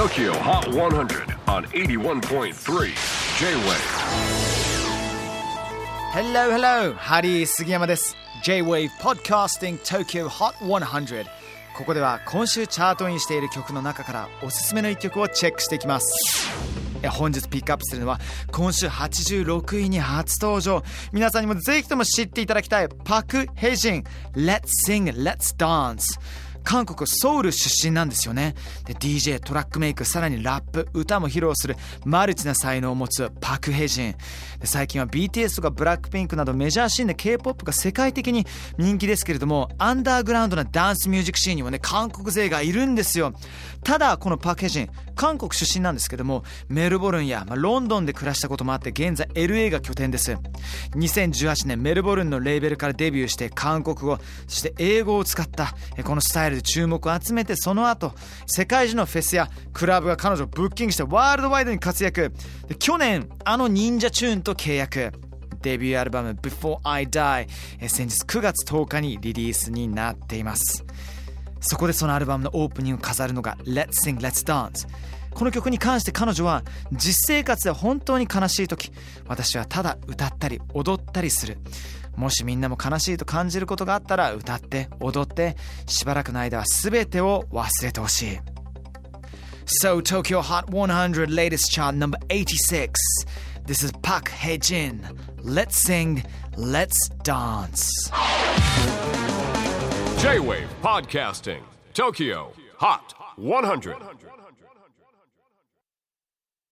TOKYO HOT 100 on 81.3 J-WAVE Hello, hello! ハリー杉山です。J-Wave Podcasting Tokyo Hot 100ここでは今週チャートインしている曲の中からおすすめの一曲をチェックしていきます。え本日ピックアップするのは今週86位に初登場皆さんにもぜひとも知っていただきたいパク・ヘジン Let's Sing, Let's Dance 韓国ソウル出身なんですよね。で DJ トラックメイクさらにラップ歌も披露するマルチな才能を持つパク・ヘジン。で最近は BTS とかブラックピンクなどメジャーシーンで K-POP が世界的に人気ですけれどもアンダーグラウンドなダンスミュージックシーンにもね韓国勢がいるんですよ。ただこのパク・ヘジン韓国出身なんですけどもメルボルンや、まあ、ロンドンで暮らしたこともあって現在 LA が拠点です。2018年メルボルンのレーベルからデビューして韓国語そして英語を使ったえこのスタイルで注目を集めてその後世界中のフェスやクラブが彼女をブッキングしてワールドワイドに活躍。で去年あの忍者チューンと契約。デビューアルバム Before I Die 先日9月10日にリリースになっています。そこでそのアルバムのオープニングを飾るのが Let's Sing, Let's Dance この曲に関して彼女は実生活で本当に悲しい時私はただ歌ったり踊ったりするもしみんなも悲しいと感じることがあったら歌って踊ってしばらくの間は全てを忘れてほしい So Tokyo Hot 100 latest chart number 86 This is Park Hae-jin Let's sing, let's dance J-WAVE PODCASTING TOKYO HOT 100